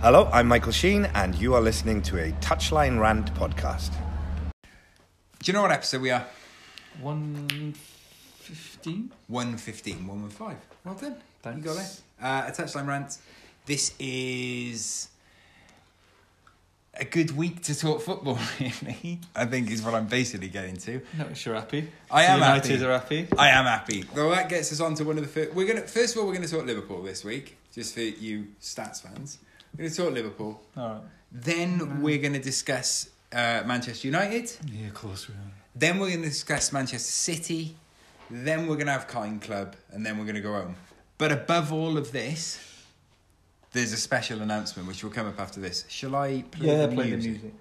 Hello, I'm Michael Sheen, and you are listening to a Touchline Rant podcast. Do you know what episode we are? 115? 115, 115. Well done. Thanks. You got it. Uh, a touchline rant. This is a good week to talk football, really. I think is what I'm basically getting to. Notice you're happy. I am United happy. are happy. I am happy. Well, that gets us on to one of the first. We're gonna first of all we're gonna talk Liverpool this week, just for you stats fans. We're gonna talk Liverpool. All right. Then we're gonna discuss uh, Manchester United. Yeah, of course we are. Then we're gonna discuss Manchester City. Then we're gonna have Kind Club, and then we're gonna go home. But above all of this, there's a special announcement which will come up after this. Shall I play Yeah, the play music? the music.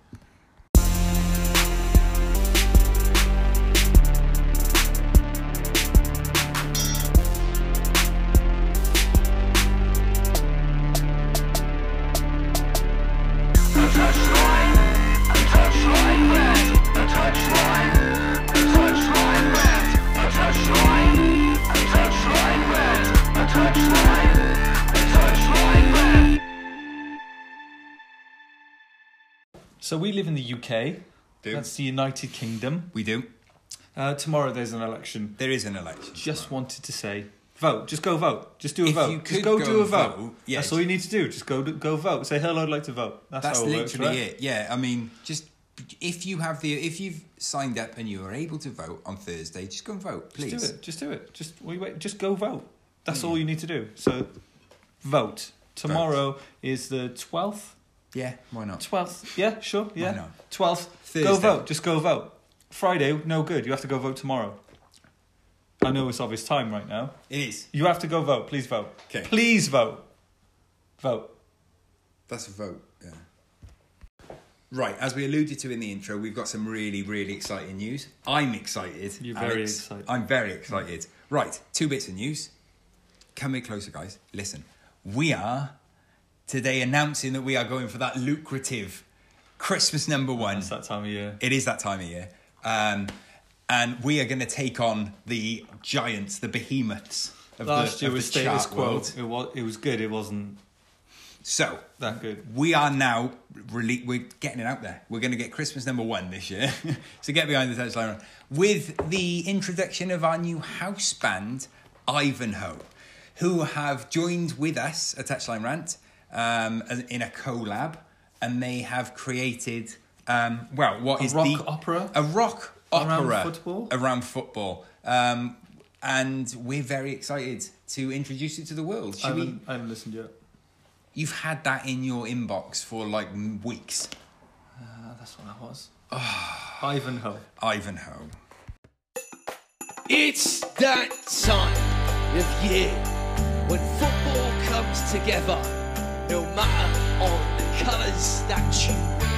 So we live in the UK. Do. That's the United Kingdom. We do. Uh, tomorrow there's an election. There is an election. Just wanted to say, vote. Just go vote. Just do a If vote. you just could go, go do a vote. vote, yeah. That's all you need to do. Just go go vote. Say hello. I'd like to vote. That's, That's how it works, literally right? it. Yeah, I mean, just if you have the if you've signed up and you are able to vote on Thursday, just go and vote, please. Just do it. Just do it. Just we wait. Just go vote. That's all you need to do. So, vote. Tomorrow is the twelfth. Yeah, why not? Twelfth. Yeah, sure. Yeah. not? Twelfth. Go vote. Just go vote. Friday, no good. You have to go vote tomorrow. I know it's obvious time right now. It is. You have to go vote. Please vote. Okay. Please vote. Vote. That's a vote. Yeah. Right, as we alluded to in the intro, we've got some really, really exciting news. I'm excited. You're very Alex. excited. I'm very excited. Right, two bits of news. Come bit closer, guys. Listen, we are today announcing that we are going for that lucrative Christmas number one. It's that time of year. It is that time of year. Um, and we are going to take on the giants, the behemoths of Last the, year of was the status chart quo. world. It was. It was good. It wasn't So, that good. we are now really we're getting it out there. We're going to get Christmas number one this year. so get behind the touchline with the introduction of our new house band, Ivanhoe, who have joined with us at Touchline Rant um, in a collab, and they have created um, well, what A is rock the opera? A rock Around opera football? around football. Um, and we're very excited to introduce it to the world. I haven't, I haven't listened yet. You've had that in your inbox for like weeks. Uh, that's what that was. Ivanhoe. Ivanhoe. It's that time of year when football comes together, no matter on the colours that you wear.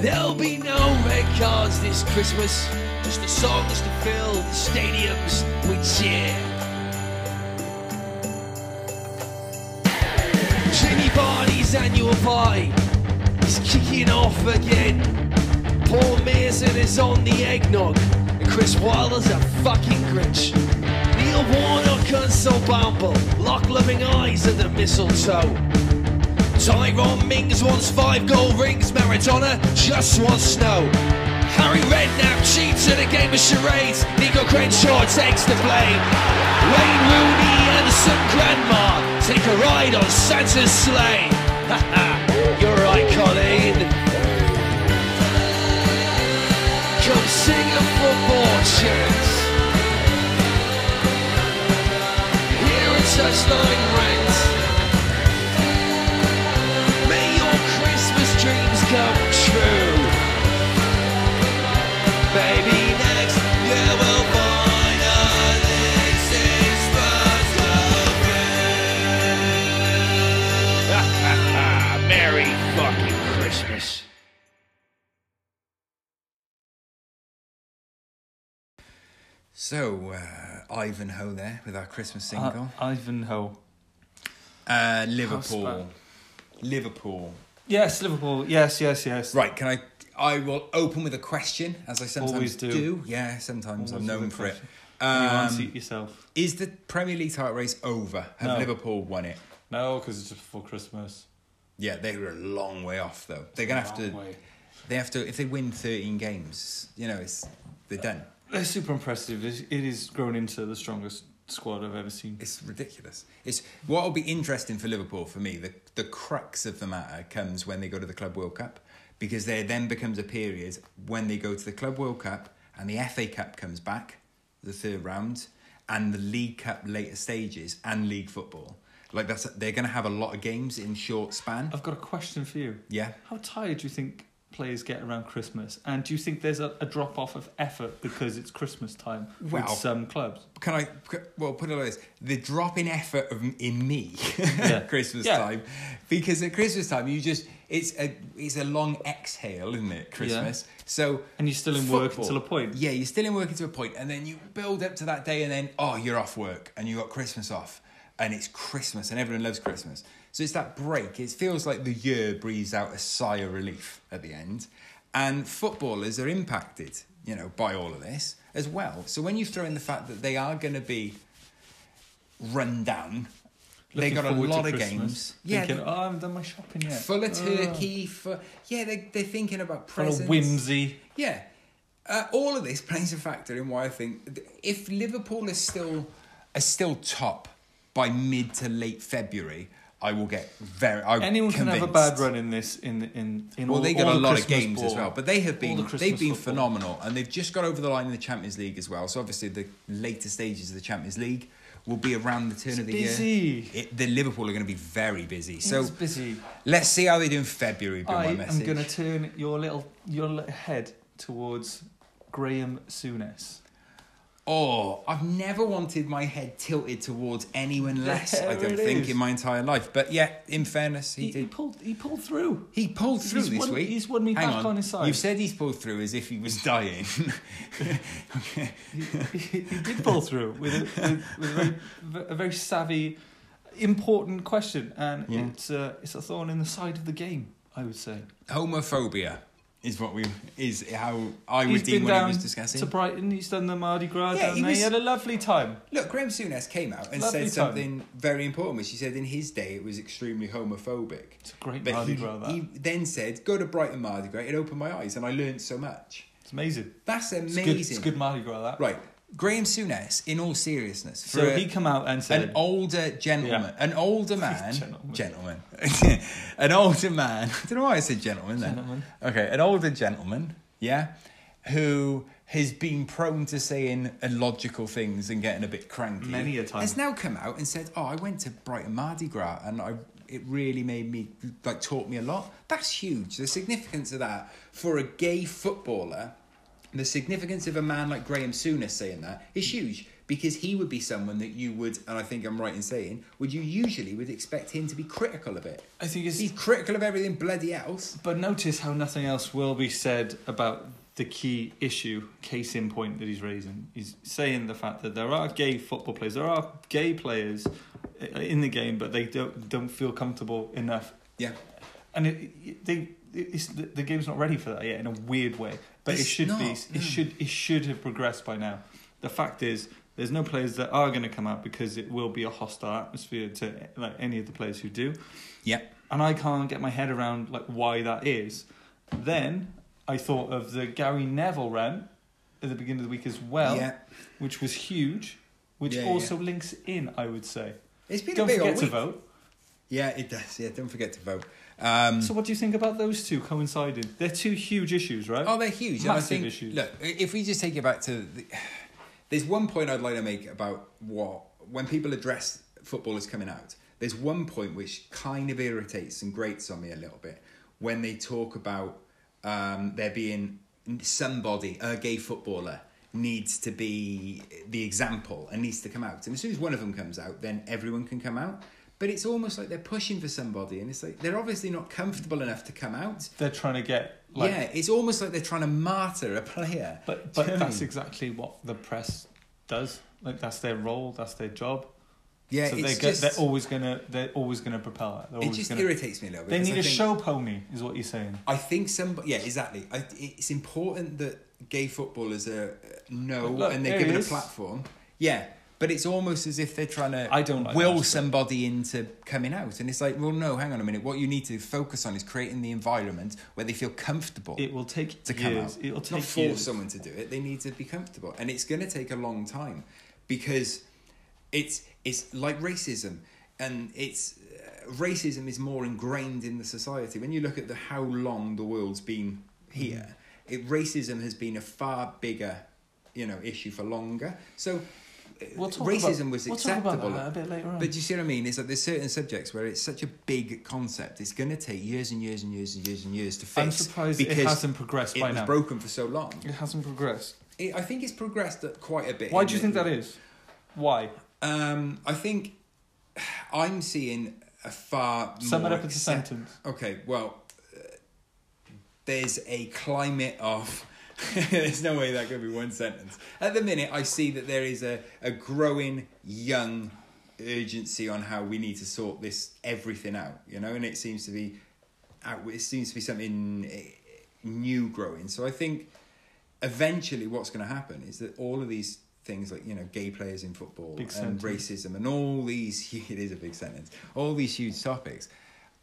There'll be no red cards this Christmas, just the songs to fill the stadiums with cheer. Jimmy Barney's annual party is kicking off again. Paul Merson is on the eggnog, and Chris Wilder's a fucking Grinch. Neil Warnock so Bamble, lock loving eyes at the mistletoe. Tyrone Mings wants five gold rings, Maradona just wants snow. Harry Redknapp cheats at a game of charades, Nico Crenshaw takes the blame. Wayne Rooney and some grandma take a ride on Santa's sleigh. You're right, Colleen. Come sing a football chant. May your Christmas dreams come true. Baby, next year we'll. Merry fucking Christmas. So, uh, Ivanhoe there with our Christmas single. Uh, Ivanhoe. Uh, Liverpool. Liverpool. Yes, Liverpool. Yes, yes, yes. Right, can I? I will open with a question, as I sometimes Always do. Yeah, sometimes I'm known for it. question. and you Um, unseat yourself. Is the Premier League title race over? Have No. Liverpool won it? No, because it's just before Christmas. Yeah, they were a long way off though. They're gonna have to. Way. They have to. If they win thirteen games, you know, it's they're done. They're super impressive. It is grown into the strongest squad I've ever seen. It's ridiculous. It's what will be interesting for Liverpool for me. The the crux of the matter comes when they go to the Club World Cup, because there then becomes a period when they go to the Club World Cup and the FA Cup comes back, the third round, and the League Cup later stages and league football. Like that's they're going to have a lot of games in short span. I've got a question for you. Yeah. How tired do you think players get around Christmas? And do you think there's a, a drop off of effort because it's Christmas time Well- with some clubs? Can I? Well, put it like this: the drop in effort of, in me, at Christmas Yeah. time, because at Christmas time you just it's a it's a long exhale, isn't it? Christmas. So And you're still in work until a point. Yeah, you're still in work until a point, and then you build up to that day, and then oh, you're off work, and you got Christmas off, and it's Christmas, and everyone loves Christmas. So it's that break. It feels like the year breathes out a sigh of relief at the end, and footballers are impacted, you know, by all of this as well. So when you throw in the fact that they are going to be run down, they got a lot of games. Yeah, Thinking, oh, I haven't done my shopping yet. full of Oh. turkey. For yeah, they they're thinking about Full presents. of whimsy. Yeah. Uh, all of this plays a factor in why I think if Liverpool is still are still top by mid to late February, I will get very. I'm Anyone can have a bad run in this in in in Well, all, they got all a lot of Christmas games as well, but they have been the they've been football. phenomenal, and they've just got over the line in the Champions League as well. So obviously the later stages of the Champions League will be around the turn It's of the busy. year. It, the Liverpool are going to be very busy. So it's busy. let's see how they do in February. I my am going to turn your little your little head towards Graeme Souness. Oh, I've never wanted my head tilted towards anyone less. I don't think is. in my entire life. But yeah, in fairness, he, He, he pulled he pulled through. He pulled through He's this won- week. he's won me Hang back on his side. You've said he's pulled through as if he was dying. he, he did pull through with a, with, with a, very, a very savvy, important question, and Yeah. it's a it's a thorn in the side of the game. I would say. Homophobia is what we is how I would deem what he was discussing. to Brighton. He's done the Mardi Gras Yeah, down he there. was- He had a lovely time. Look, Graeme Souness came out and Lovely said time. something very important, which he said in his day it was extremely homophobic. It's a great But Mardi he, Gras. That. he then said, "Go to Brighton Mardi Gras." It opened my eyes, and I learned so much. it's amazing. That's It's amazing. good, it's good Mardi Gras. That. Right, Graeme Souness. In all seriousness, for So a- he come out and said, an older gentleman, Yeah. an older man, Gentleman. gentleman, an older man. I don't know why I said gentleman then. Gentleman. Okay, an older gentleman, yeah, who has been prone to saying illogical things and getting a bit cranky. Many a time. has now come out and said, "Oh, I went to Brighton Mardi Gras and I." It really made me like taught me a lot. That's huge. The significance of that for a gay footballer the significance of a man like Graeme Souness saying that is huge because he would be someone that you would, and I think I'm right in saying, would you usually would expect him to be critical of it. I think He's critical of everything bloody else. But notice how nothing else will be said about the key issue, case in point that he's raising. He's saying the fact that there are gay football players, there are gay players in the game, but they don't don't feel comfortable enough, Yeah, and it, they. It's, the game's not ready for that yet in a weird way, but it It's should be. not, It no. should. It should have progressed by now. The fact is, there's no players that are going to come out because it will be a hostile atmosphere to like any of the players who do yeah, and I can't get my head around like why that is. Then I thought of the Gary Neville run at the beginning of the week as well, yeah. which was huge, which Yeah, also links in. I would say. It's been Don't a big forget to vote. Yeah, it does. Yeah, don't forget to vote. Um, So, what do you think about those two coinciding? They're two huge issues, right? Oh, they're huge. Massive think, issues. Look, if we just take it back to, the, there's one point I'd like to make about what when people address footballers coming out. There's one point which kind of irritates and grates on me a little bit when they talk about um, there being somebody, a gay footballer, needs to be the example and needs to come out. And as soon as one of them comes out, then everyone can come out. But it's almost like they're pushing for somebody, and it's like they're obviously not comfortable enough to come out. They're trying to get like, yeah, it's almost like they're trying to martyr a player. but but know what I that's mean? exactly what the press does. Like that's their role, that's their job. Yeah, so it's they just- they're always gonna they're always gonna propel. They're It just gonna, irritates me a little bit. They need I a think- show pony, is what you're saying. I think some, yeah, exactly. I, it's important that gay footballers are know Look, and they're given a platform. Yeah, but it's almost as if they're trying to I don't like will aspect. somebody into coming out, and it's like, well, no, hang on a minute. What you need to focus on is creating the environment where they feel comfortable It will take to come years. out. It'll Not take force years. someone to do it. They need to be comfortable, and it's going to take a long time because it's it's like racism, and it's uh, racism is more ingrained in the society. When you look at the how long the world's been here, it, racism has been a far bigger, you know, issue for longer. So. We'll racism about- was we'll talk about acceptable, that a bit later on. but do you see what I mean? Is that there's certain subjects where it's such a big concept. It's going to take years and years and years and years and years to fix. I'm surprised it hasn't progressed it by was now. broken for so long. It hasn't progressed. It, I think it's progressed quite a bit. Why do you think that is? Why? Um, I think I'm seeing a far Sum more it up into a sentence. Okay, well, uh, there's a climate of. there's no way that could be one sentence. At the minute, I see that there is a, a growing young urgency on how we need to sort this everything out, you know, and it seems to be out. It seems to be something eh, new growing. So I think eventually, what's going to happen is that all of these things, like you know, gay players in football Big and sentence. racism, and all these it is a big sentence. All these huge topics.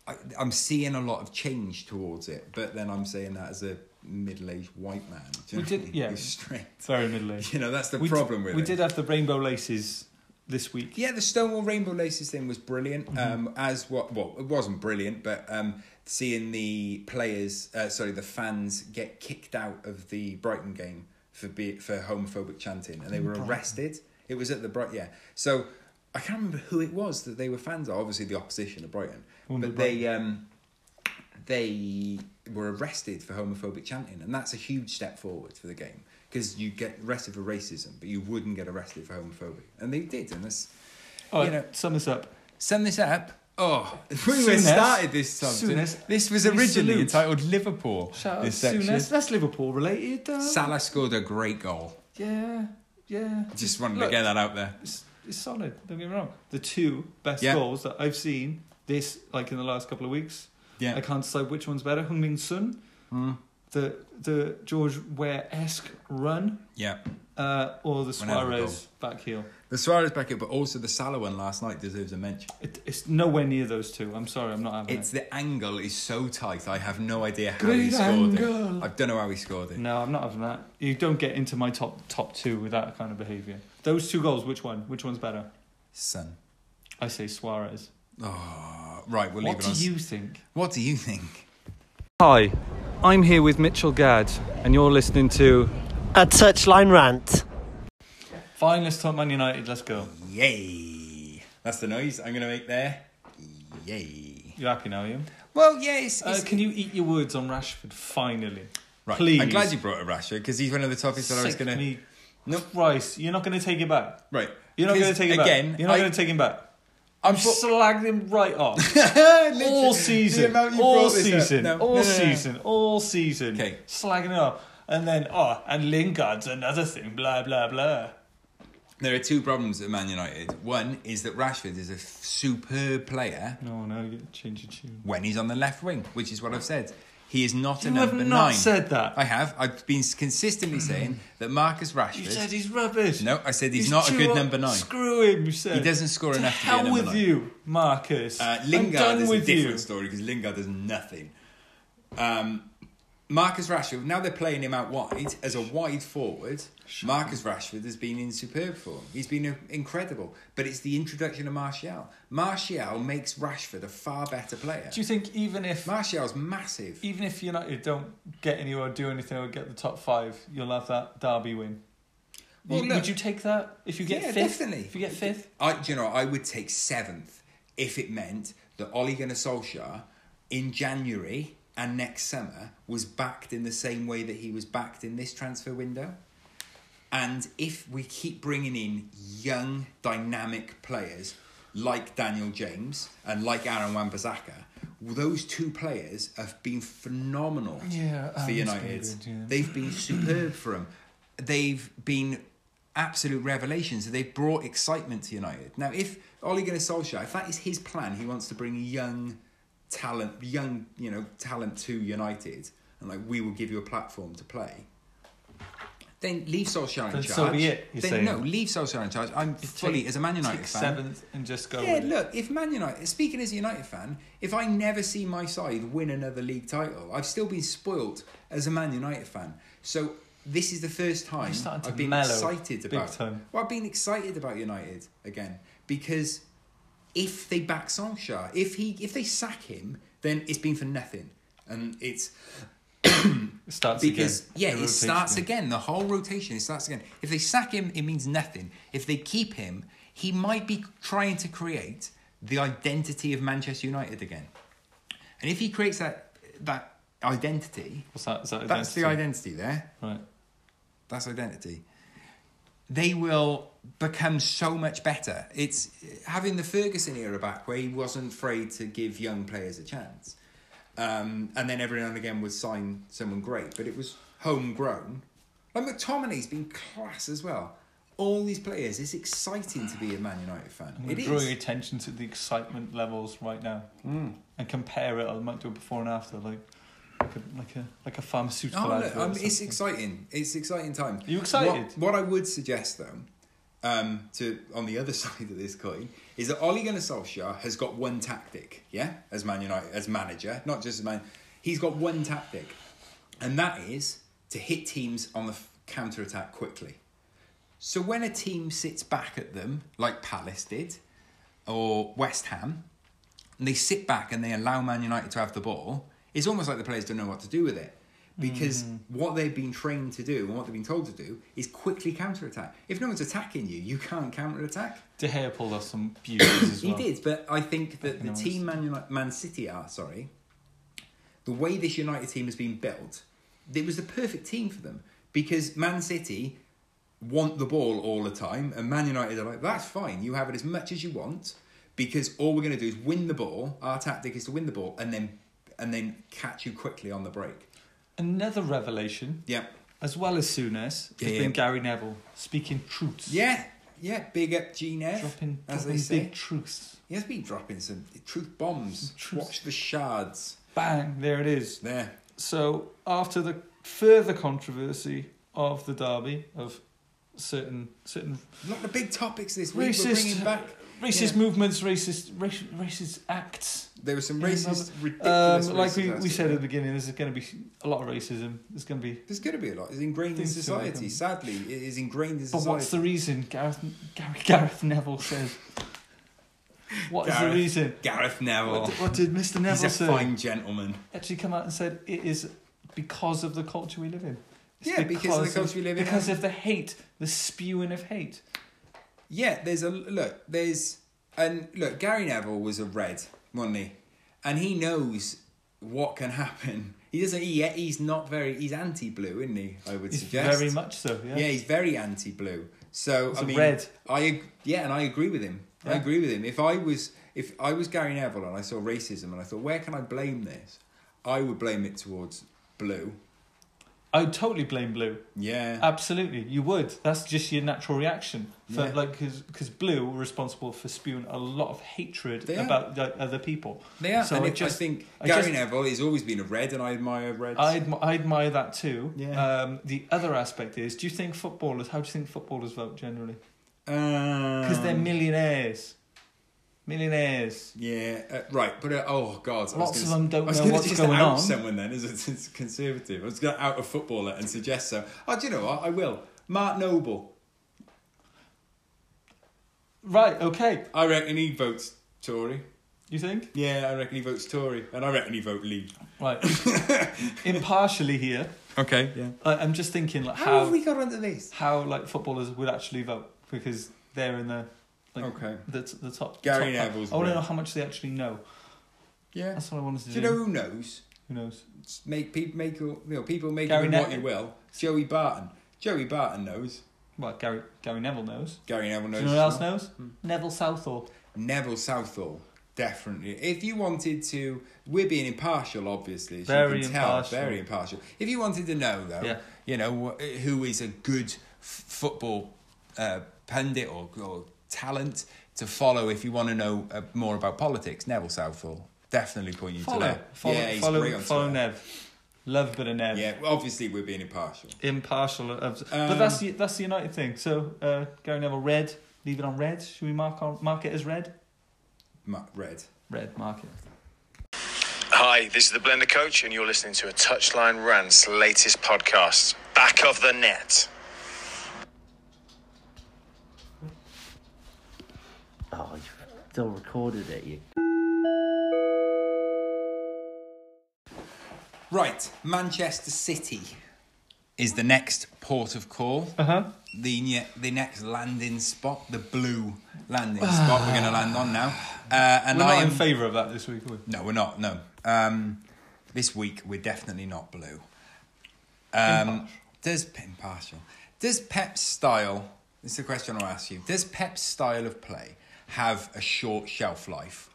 I, I'm seeing a lot of change towards it, but then I'm saying that as a middle-aged white man. We know did- yeah. Straight. Very middle aged. You know, that's the we problem with We it. did have the rainbow laces this week. Yeah, the Stonewall Rainbow Laces thing was brilliant. Mm-hmm. Um, as what? Well, it wasn't brilliant, but um, seeing the players, uh, sorry, the fans get kicked out of the Brighton game for be, for homophobic chanting, and they were arrested. It was at the Bright, yeah. So I can't remember who it was that they were fans of. Obviously, the opposition of Brighton, but be they um, they were arrested for homophobic chanting, and that's a huge step forward for the game because you get arrested for racism, but you wouldn't get arrested for homophobia, and they did, and that's All you know- sum this up. sum this up. Oh, we were started this time. This was originally entitled Liverpool. Shout out this section. Souness. That's Liverpool related. Uh, Salah scored a great goal. yeah, yeah. Just wanted Look, to get that out there. It's, it's solid. Don't get me wrong. The two best Yeah. goals that I've seen this, like in the last couple of weeks, Yeah. I can't decide which one's better. Heung-Min Son, Mm. the the George Weah esque run, Yeah. uh, or the Suarez back heel. The Suarez back up, but also the Salah one last night deserves a mention. It, it's nowhere near those two. I'm sorry, I'm not having It's it. the angle is so tight. I have no idea how Great he scored angle. it. I don't know how he scored it. No, I'm not having that. You don't get into my top top two with that kind of behaviour. Those two goals, which one? Which one's better? Sun. I say Suarez. Oh, right. We'll what leave do it on. you think? What do you think? Hi, I'm here with Mitchell Gadd, and you're listening to. A touchline rant. Fine, let's talk Man United. Let's go. Yay! That's the noise I'm going to make there. Yay! You happy now, you? Well, yeah. It's, Uh, can you eat your words on Rashford finally? right. please. I'm glad you brought up Rashford because he's one of the topics that I was going to. me. No. Christ, you're not going to take it back. Right. You're not going to take it again, back. You're not I- going to take him back. I'm bro- slagged him right off. All season, all brought this up. season, No, all no, no, no. season, all season. Okay. slagging it off, and then oh, and Lingard's another thing. Blah blah blah. There are two problems at Man United. One is that Rashford is a f- superb player oh, No, no, you change your tune. when he's on the left wing, which is what I've said. He is not a You have number not nine. said that. I have. I've been consistently saying that Marcus Rashford. You said he's rubbish. no, I said he's, not a good number nine. Screw him. You said He doesn't score enough to be a hell number with nine. you, Marcus. Uh, I'm Lingard done is a with different you. story because Lingard does nothing. Um, Marcus Rashford, now they're playing him out wide as a wide forward. Marcus Rashford has been in superb form. He's been incredible. But it's the introduction of Martial. Martial makes Rashford a far better player. Do you think even if Martial's massive. even if United don't get anywhere, do anything, or get the top five, you'll have that derby win? Well, You- look- would you take that if you get Yeah, fifth? definitely. If you get fifth, I, do you know, I would take seventh if it meant that Ole Gunnar Solskjaer in January and next summer was backed in the same way that he was backed in this transfer window. And if we keep bringing in young, dynamic players like Daniel James and like Aaron Wan-Bissaka, those two players have been phenomenal Yeah, for United. good, yeah. They've been superb for them. They've been absolute revelations. They've brought excitement to United. Now, if Ole Gunnar Solskjaer, if that is his plan, he wants to bring young talent, young you know talent to United, and like we will give you a platform to play. Then leave Solskjaer in charge. so be it, you're then saying. no, leave Solskjaer in charge. I'm fully Take- as a Man United fan. seventh and just go. Yeah, look, if Man United, speaking as a United fan, if I never see my side win another league title, I've still been spoilt as a Man United fan. So this is the first time You're starting to I've been excited about. time. Well, I've been excited about United again because if they back Solskjaer, if he, if they sack him, then it's been for nothing, and it's It starts because again. yeah, The it rotation starts again. The whole rotation it starts again. If they sack him, it means nothing. If they keep him, he might be trying to create the identity of Manchester United again. And if he creates that that identity, What's that? Is that that's the identity? identity there. Right. That's identity. They will become so much better. It's having the Ferguson era back where he wasn't afraid to give young players a chance. Um, and then every now and again would sign someone great, but it was homegrown. Like McTominay's been class as well. All these players, it's exciting to be a Man United fan. I'm It going to draw your attention to the excitement levels right now and compare it. I might do it before and after, like like a like a, like a pharmaceutical. Oh, look, um, it's exciting. It's exciting time. Are you excited? What, what I would suggest, though, um, to on the other side of this coin, is that Ole Gunnar Solskjaer has got one tactic, yeah, as Man United as manager, not just as man. He's got one tactic, and that is to hit teams on the counter attack quickly. So when a team sits back at them, like Palace did, or West Ham, and they sit back and they allow Man United to have the ball, it's almost like the players don't know what to do with it. Because mm. what they've been trained to do and what they've been told to do is quickly counter attack. If no one's attacking you, you can't counter attack. De Gea pulled off some beauties as well. He did, but I think that the Nice. team Man, Man City are, sorry, the way this United team has been built, it was the perfect team for them. Because Man City want the ball all the time, and Man United are like, that's fine, you have it as much as you want, because all we're going to do is win the ball. Our tactic is to win the ball and then and then catch you quickly on the break. Another revelation, Yeah. as well as Souness, has Yeah, been. Gary Neville speaking truths. Yeah, yeah, big up G-Nev, Dropping, as dropping they say. big truths. He has been dropping some truth bombs. Truth. Watch the shards. Bang, there it is. There. So after the further controversy of the derby of certain certain Not the big topics this week. We're racist bringing back. Racist yeah. movements, racist racist, racist acts. There were some racist, Um, ridiculous. like we, we said at the beginning, there's going to be a lot of racism. There's going to be. There's going to be a lot. It's ingrained in society. Sadly, it is ingrained in society. But what's the reason? Gareth Gareth Neville says. What is Gareth- the reason? Gareth Neville. What, did- what did Mr. Neville He's a say? fine gentleman. Actually, come out and said it is because of the culture we live in. It's Yeah, because of the culture we live in. Because of the hate, the spewing of hate. Yeah, there's a look. There's and look. Gary Neville was a red, wasn't he? And he knows what can happen. He doesn't. He, he's not very. He's anti-blue, isn't he? I would It's suggest. very much so. Yeah. Yeah, he's very anti-blue. So It's I mean, red. I yeah, and I agree with him. I agree with him. If I was if I was Gary Neville and I saw racism and I thought, where can I blame this? I would blame it towards blue. I would totally blame blue. Yeah, Absolutely, you would. That's just your natural reaction. For, Yeah. Like because blue were responsible for spewing a lot of hatred about like, other people. they are. So and I just- I think I Gary just- Neville has always been a red, and I admire reds. I, admi- I admire that too. Yeah. Um, the other aspect is, do you think footballers? How do you think footballers vote generally? because Because they're millionaires. Millionaires. Yeah, uh, right. But uh, oh god, Lots of them don't know what's going out on. Someone then is a as conservative. I was going to out a footballer and suggest so. Oh, do you know what? I will. Mark Noble. Right. Okay. I reckon he votes Tory. You think? Yeah, I reckon he votes Tory, and I reckon he vote Leave. Right. Impartially here, Okay, yeah. I, I'm just thinking like How, how have we got onto this? how like footballers would actually vote because they're in the like Okay. the, the top. Gary top Neville's I want to know how much they actually know. Yeah. That's what I wanted to Do do. you know who knows? Who knows? Just Make people make you know people make Gary of what you will. Joey Barton. Joey Barton knows. Well, Gary Gary Neville knows. Gary Neville knows. Do knows. you know who else as well. knows? Neville Southall. Neville Southall, definitely. If you wanted to, we're being impartial, obviously. As Very you can tell, impartial. very impartial. If you wanted to know, though, Yeah. you know who is a good f- football uh, pundit or, or talent to follow if you want to know uh, more about politics. Neville Southall definitely point you Follow, to there. follow, yeah, he's follow, great on follow Nev. Love a bit of Nev. Yeah, obviously we're being impartial. Impartial. Of, Um, but that's the that's the United thing. So uh, Gary Neville, red. Leave it on red. Should we mark on, mark it as red? Ma- Red. Red. Mark it. Hi, this is the Blender Coach, and you're listening to a Touchline Rant's latest podcast, Back of the Net. Oh, you still recorded it, you. Right, Manchester City is the next port of call. Uh huh. The ne- the next landing spot, the blue landing spot we're going to land on now. Uh, and We're I am... in favour of that this week, are we? No, we're not. No. Um, this week we're definitely not blue. Um, does impartial? Does Pep's style? This is a question I'll ask you. Does Pep's style of play have a short shelf life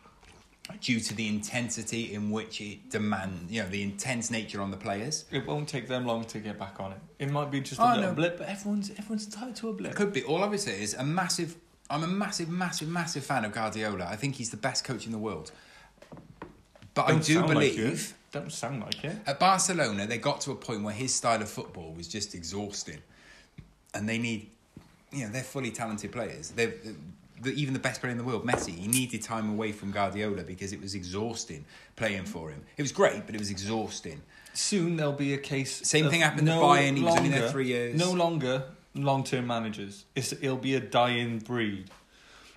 due to the intensity in which it demands? You know, the intense nature on the players. It won't take them long to get back on it. It might be just a Oh, little blip, but everyone's everyone's entitled to a blip. It Could be. All I would say is a massive. I'm a massive, massive, massive fan of Guardiola. I think he's the best coach in the world. But Don't I do like believe. it. Don't sound like it. At Barcelona, they got to a point where his style of football was just exhausting, and they need, you know, they're fully talented players. They're, the, even the best player in the world, Messi, he needed time away from Guardiola because it was exhausting playing for him. It was great, but it was exhausting. Soon there'll be a case. Same thing happened no Bayern, he was only there three years. No longer long-term managers. It's, it'll be a dying breed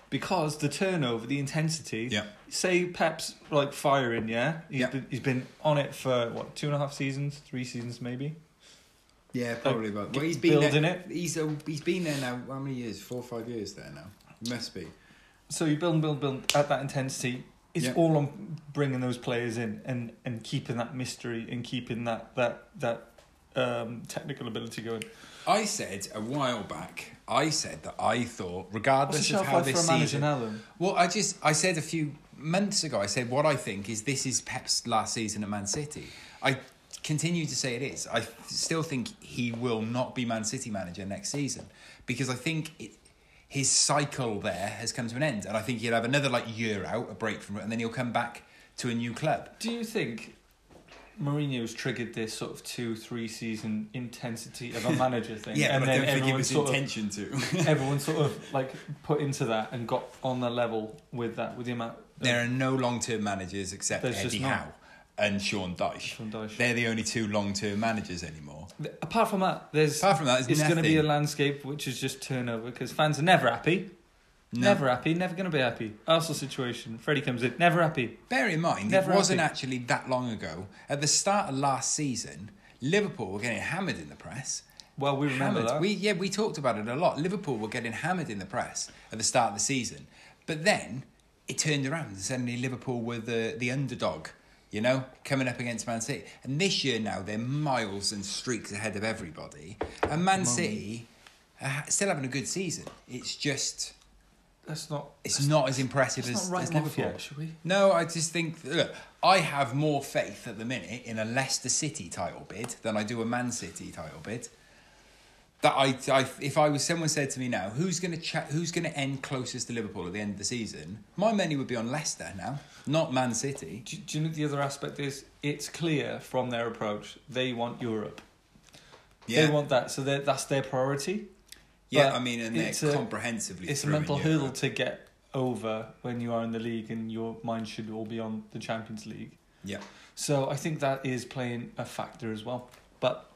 because the turnover, the intensity. Yeah. Say Pep's like firing. Yeah. He's Yeah. been he's been on it for what two and a half seasons, three seasons maybe. Yeah, probably about. get- Well, he's been building there, it. He's a, he's been there now. How many years? Four or five years there now. Must be. So you build and build, build at that intensity. It's Yeah. all on bringing those players in and, and keeping that mystery and keeping that that that um, technical ability going. I said a while back. I said that I thought, regardless of how this for a manager season, now. Well, I just I said a few months ago. I said what I think is this is Pep's last season at Man City. I continue to say it is. I still think he will not be Man City manager next season because I think it, his cycle there has come to an end, and I think he'll have another like year out, a break from it, and then he'll come back to a new club. Do you think Mourinho's triggered this sort of two, three season intensity of a manager thing? Yeah, and but I then don't think it was sort of- to. everyone sort of like put into that and got on the level with that, with the amount. of- There are no long-term managers except Eddie. Howe and Sean Dyche. Sean Dyche. They're the only two long-term managers anymore. Apart from that, there's Apart from that, it's going to be a landscape which is just turnover because fans are never happy. No. Never happy, never going to be happy. Arsenal situation, Freddie comes in, never happy. Bear in mind, Never it wasn't happy. actually that long ago. At the start of last season, Liverpool were getting hammered in the press. Well, we remember hammered. that. We yeah, we talked about it a lot. Liverpool were getting hammered in the press at the start of the season, but then it turned around and suddenly Liverpool were the the underdog. You know, coming up against Man City, and this year now they're miles and streaks ahead of everybody. And Man City are still having a good season. It's just That's not. it's not as impressive as, not as Liverpool. yet, should we? No, I just think look, I have more faith at the minute in a Leicester City title bid than I do a Man City title bid. That I, I if I was someone said to me now, who's going to cha- who's going to end closest to Liverpool at the end of the season? My money would be on Leicester now, not Man City. Do, do you know the other aspect is? It's clear from their approach they want Europe. Yeah, They want that, so that- that's their priority. yeah. but I mean, and they're it's a- comprehensively. It's a mental hurdle to get over when you are in the league and your mind should all be on the Champions League. Yeah, So I think that is playing a factor as well. But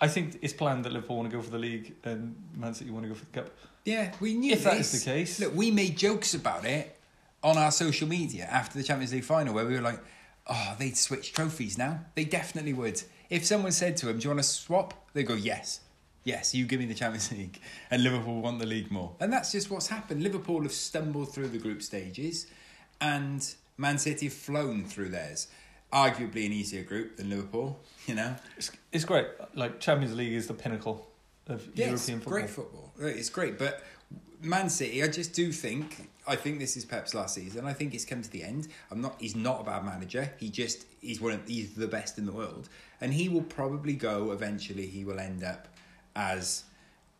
I think it's planned that Liverpool want to go for the league and Man City want to go for the cup. yeah. We knew If that is the case- Look, we made jokes about it on our social media after the Champions League final, where we were like, "Oh, they'd switch trophies now. They definitely would." If someone said to them, "Do you want to swap?" They go, "Yes." Yes, you give me the Champions League, and Liverpool want the league more, and that's just what's happened. Liverpool have stumbled through the group stages, and Man City have flown through theirs. Arguably an easier group than Liverpool, you know. It's, it's great. Like Champions League is the pinnacle of Yes, European football. great football. It's great, but Man City, I just do think. I think this is Pep's last season. I think it's come to the end. I'm not. He's not a bad manager. He just he's one of he's the best in the world, and he will probably go eventually. He will end up as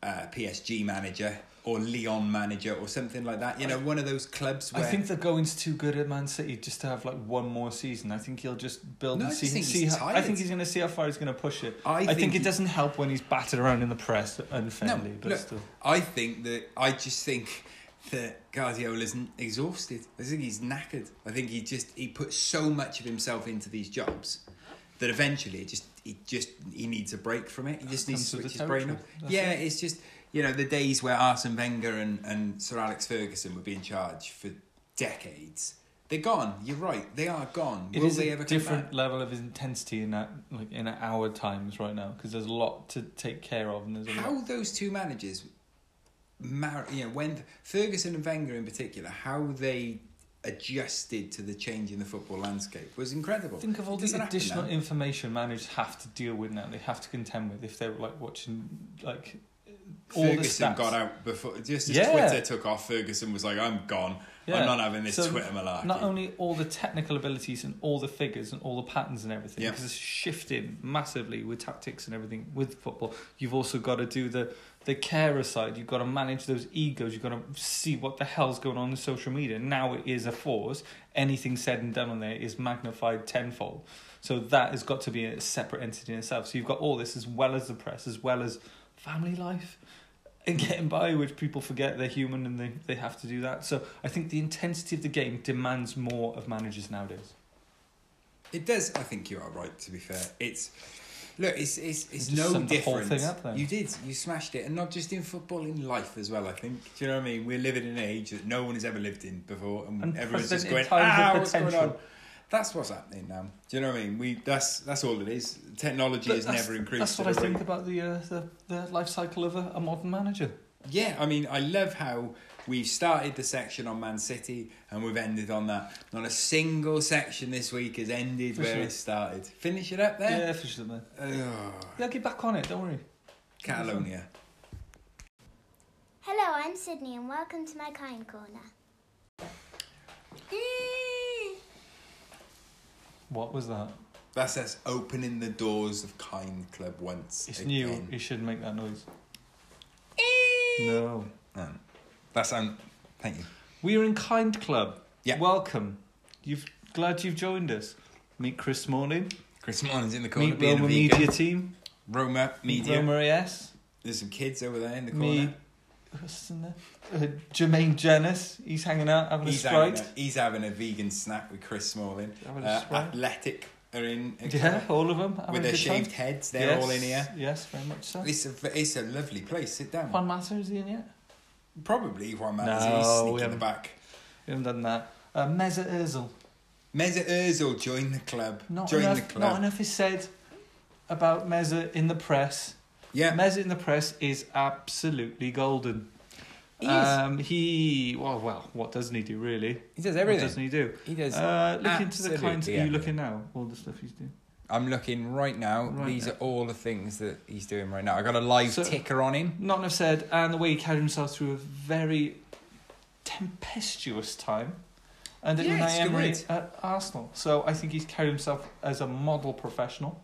Uh, a PSG manager or Lyon manager or something like that. You know, one of those clubs I think the going's too good at Man City just to have like one more season. I think he'll just build No, and see. see how, I think he's going to see how far he's going to push it. I I, think, think it he- doesn't help when he's battered around in the press unfairly, No, but look, still. I think that I just think that Guardiola's exhausted. I think he's knackered. I think he just he puts so much of himself into these jobs that eventually it just he just he needs a break from it. He just needs to switch his brain off. Yeah, it. it's just you know the days where Arsene Wenger and, and Sir Alex Ferguson would be in charge for decades. They're gone. You're right. They are gone. It Will is they a ever come different level of intensity in that, like in our times right now, because there's a lot to take care of, and there's a How those two managers, mar- you know, when Ferguson and Wenger in particular, how they adjusted to the change in the football landscape was incredible. Think of all the additional information managers have to deal with now. They have to contend with if they're like watching like all Ferguson the stats. got out before just as Yeah. Twitter took off. Ferguson was like, "I'm gone. Yeah. I'm not having this So Twitter malarkey." Not only all the technical abilities and all the figures and all the patterns and everything, Yeah. because it's shifting massively with tactics and everything with football. You've also got to do the the carer side. You've got to manage those egos. You've got to see what the hell's going on in social media. Now it is a force. Anything said and done on there is magnified tenfold. So that has got to be a separate entity in itself. So you've got all this as well as the press, as well as family life and getting by, which people forget they're human and they, they have to do that. So I think the intensity of the game demands more of managers nowadays. It does. I think you are right. To be fair, it's look. It's it's it's just no different. You did. You smashed it, and not just in football, in life as well. I think. Do you know what I mean? We're living in an age that no one has ever lived in before, and everyone's just going, "Ah, what's going on?" That's what's happening now. Do you know what I mean? We that's that's all it is. Technology But has never increased. That's what I think about the, uh, the the life cycle of a, a modern manager. Yeah, I mean, I love how we've started the section on Man City and we've ended on that. Not a single section this week has ended For where sure. it started. Finish it up Yeah, there. for sure. Man. Ugh, Yeah, get back on it. Don't worry. Catalonia. Hello, I'm Sydney, and welcome to my kind corner. What was that? That's us opening the doors of Kind Club once. It's again. new. You shouldn't make that noise. No. Um, that's um, thank you. We are in Kind Club. Yeah. Welcome. You've glad you've joined us. Meet Chris Smalling. Chris Morning's in the corner Meet being Roma a vegan. Media Team. Roma Media. Roma AS. There's some kids over there in the corner. Me. What's in there? Uh, Jermaine Jennings. He's hanging out having He's a having a, he's having a vegan snack with Chris Smalling. Having a Uh, sprite. athletic are in. Yeah, all of them. with their shaved time. heads. They're Yes, all in here. Yes, very much so. It's a it's a lovely place. Sit down. Juan Mata is he in yet? Probably Juan No, Mazzis we in the haven't. back. We haven't done that. Uh, Mesut Ozil. Mesut Ozil join the club. Not join enough, the club. not enough is said about Mesut in the press. Yeah, Mesut in the press is absolutely golden. he is. Um, he well, well, what doesn't he do really? he does What everything. doesn't he do? He does. Uh, look into the kinds. Are you everything. looking now? All the stuff he's doing. I'm looking right now. Right These now. are all the things that he's doing right now. I got a live So- ticker on him. Not enough said, and the way he carried himself through a very tempestuous time under Yeah, Unai it's Emery at Arsenal. So I think he's carried himself as a model professional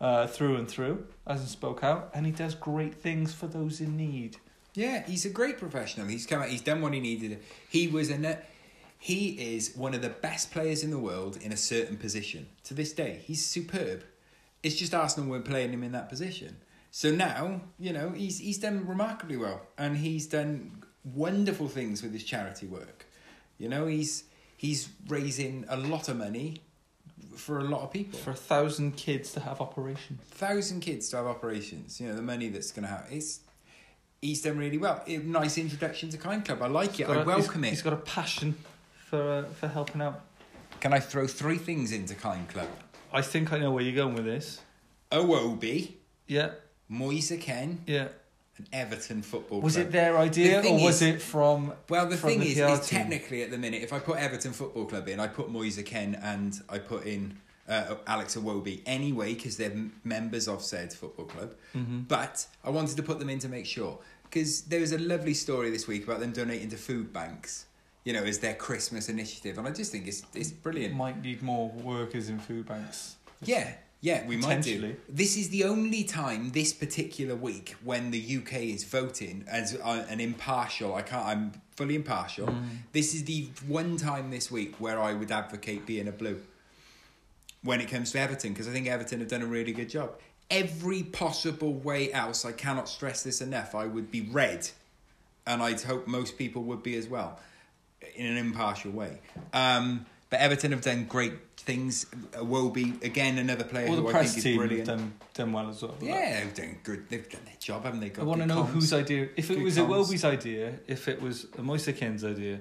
uh, through and through, as he spoke out, and he does great things for those in need. Yeah, he's a great professional. He's come out. He's done what he needed. He was a. He is one of the best players in the world in a certain position. To this day, he's superb. It's just Arsenal weren't playing him in that position. So now, you know, he's he's done remarkably well, and he's done wonderful things with his charity work. You know, he's he's raising a lot of money for a lot of people. For a thousand kids to have operations. thousand kids to have operations. You know, the money that's going to have it's. He's done really well. Nice introduction to Kind Club. I like it. I a- welcome he's, it. He's got a passion for uh, for helping out. Can I throw three things into Kind Club? I think I know where you're going with this. Iwobi, Yeah, Moise Kean, yeah. and Everton Football Was Club. it their idea The thing or was is- it from? Well, the from thing is, PR is team? technically at the minute, if I put Everton Football Club in, I put Moise Kean and I put in uh, Alex Iwobi anyway because they're m- members of said football club. Mm-hmm. But I wanted to put them in to make sure because there was a lovely story this week about them donating to food banks. You know, as their Christmas initiative, and I just think it's it's brilliant. Might need more workers in food banks. Yeah, Yeah, we might do. This is the only time this particular week when the UK is voting as uh, an impartial. I can't. I'm fully impartial. Mm. This is the one time this week where I would advocate being a blue. When it comes to Everton, because I think Everton have done a really good job. Every possible way else, I cannot stress this enough. I would be red, and I'd hope most people would be as well, in an impartial way. Um, but Everton have done great things. Wobie again, another player All the who I think is team have brilliant. done, done well as well. Yeah, they've done good. They've done their job, haven't they? I Got want to know comms. whose idea. If it was a comms. Welby's idea, if it was a Moise Kean's idea,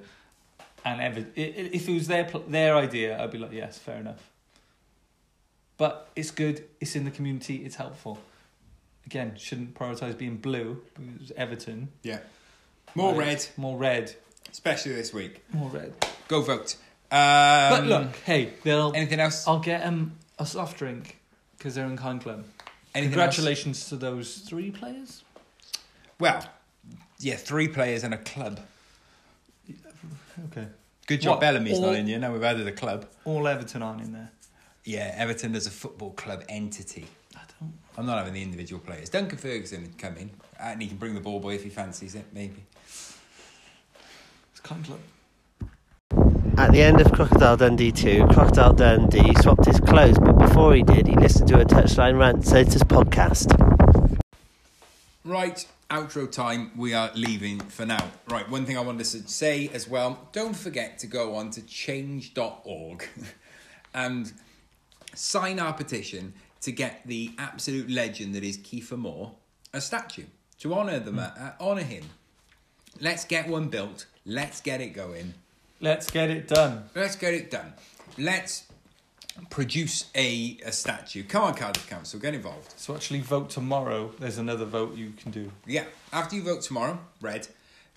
and Ever, i- i- if it was their their idea, I'd be like, yes, fair enough. But it's good. It's in the community. It's helpful. Again, shouldn't prioritise being blue. It was Everton. Yeah, more Right. red, More red. Especially this week. More red. Go vote. Um, but look, hey, they'll. anything else? I'll get them a soft drink because they're in Kind Anything Congratulations to those three players. Well, yeah, three players and a club. Okay. Good job, What, Bellamy's all- not in you. Now we've added a club. All Everton aren't in there. Yeah, Everton as a football club entity. I don't. I'm not having the individual players. Duncan Ferguson would come in, and he can bring the ball boy if he fancies it, maybe. It's Kind Club. At the end of Crocodile Dundee 2, Crocodile Dundee swapped his clothes, but before he did, he listened to a Touchline Rant Sotus podcast. Right, outro time. We are leaving for now. Right, one thing I wanted to say as well don't forget to go on to change.org and sign our petition to get the absolute legend that is Kiefer Moore a statue to honour them, uh, honour him. Let's get one built. Let's get it going. Let's get it done. Let's get it done. Let's produce a, a statue. Come on, Cardiff Council, get involved. So actually, vote tomorrow. There's another vote you can do. Yeah, after you vote tomorrow, red,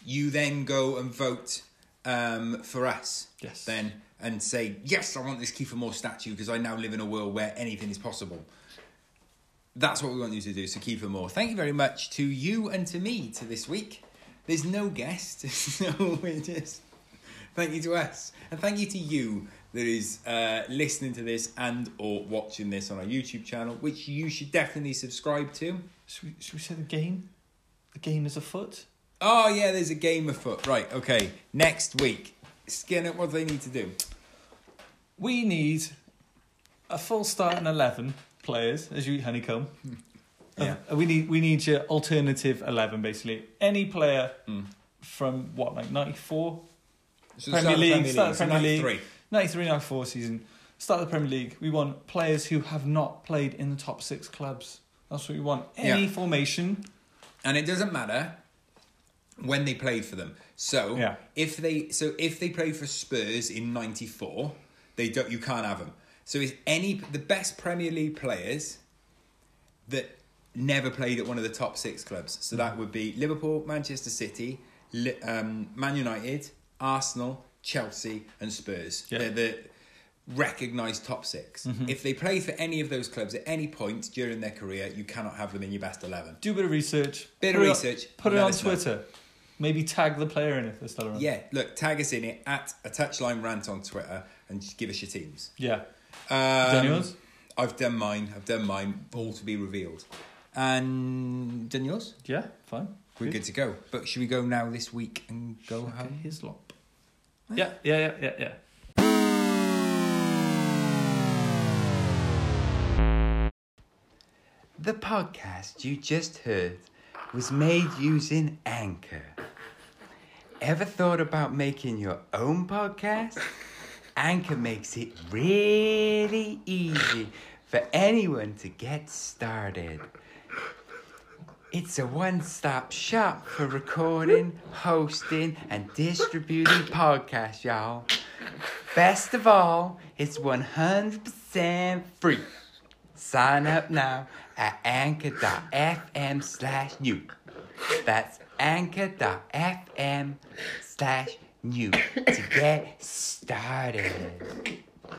you then go and vote um, for us. Yes. Then and say yes, I want this Kiefer Moore statue because I now live in a world where anything is possible. That's what we want you to do. So Kiefer Moore, thank you very much to you and to me to this week. There's no guest, so we're just thank you to us and thank you to you that is uh, listening to this and or watching this on our YouTube channel, which you should definitely subscribe to. Should we, should we say the game? The game is afoot. Oh yeah, there's a game afoot. Right, okay. Next week, Skinner, what do they need to do? We need a full start and eleven players as you eat honeycomb. Yeah. Uh, we need we need your alternative eleven basically. Any player from what like ninety four So Premier League, start the Premier League. 93. 93 94 season. Start the Premier League. We want players who have not played in the top six clubs. That's what we want. Any Yeah. formation. and it doesn't matter when they played for them. So Yeah. if they so if they played for Spurs in '94, they don't. You can't have them. So it's any the best Premier League players that never played at one of the top six clubs. So that would be Liverpool, Manchester City, um, Man United, Arsenal, Chelsea, and Spurs. Yeah. They're the recognised top 6 If they play for any of those clubs at any point during their career, you cannot have them in your best eleven. Do a bit of research. Bit Put of it on- research, Put it on us know. Twitter. Maybe tag the player in if they're still around. Yeah, look, tag us in it at a touchline rant on Twitter and give us your teams. Yeah. Um, done yours? I've done mine. I've done mine. All to be revealed. And done yours? Yeah, fine. We're good to go. But should we go now this week and go Okay, home? Hislop. Yeah, yeah, yeah, yeah, yeah. The podcast you just heard was made using Anchor. Ever thought about making your own podcast? Anchor makes it really easy for anyone to get started. It's a one stop shop for recording, hosting, and distributing podcasts, y'all. Best of all, it's 100% free. Sign up now at anchor.fm slash new. That's anchor.fm slash new to get started.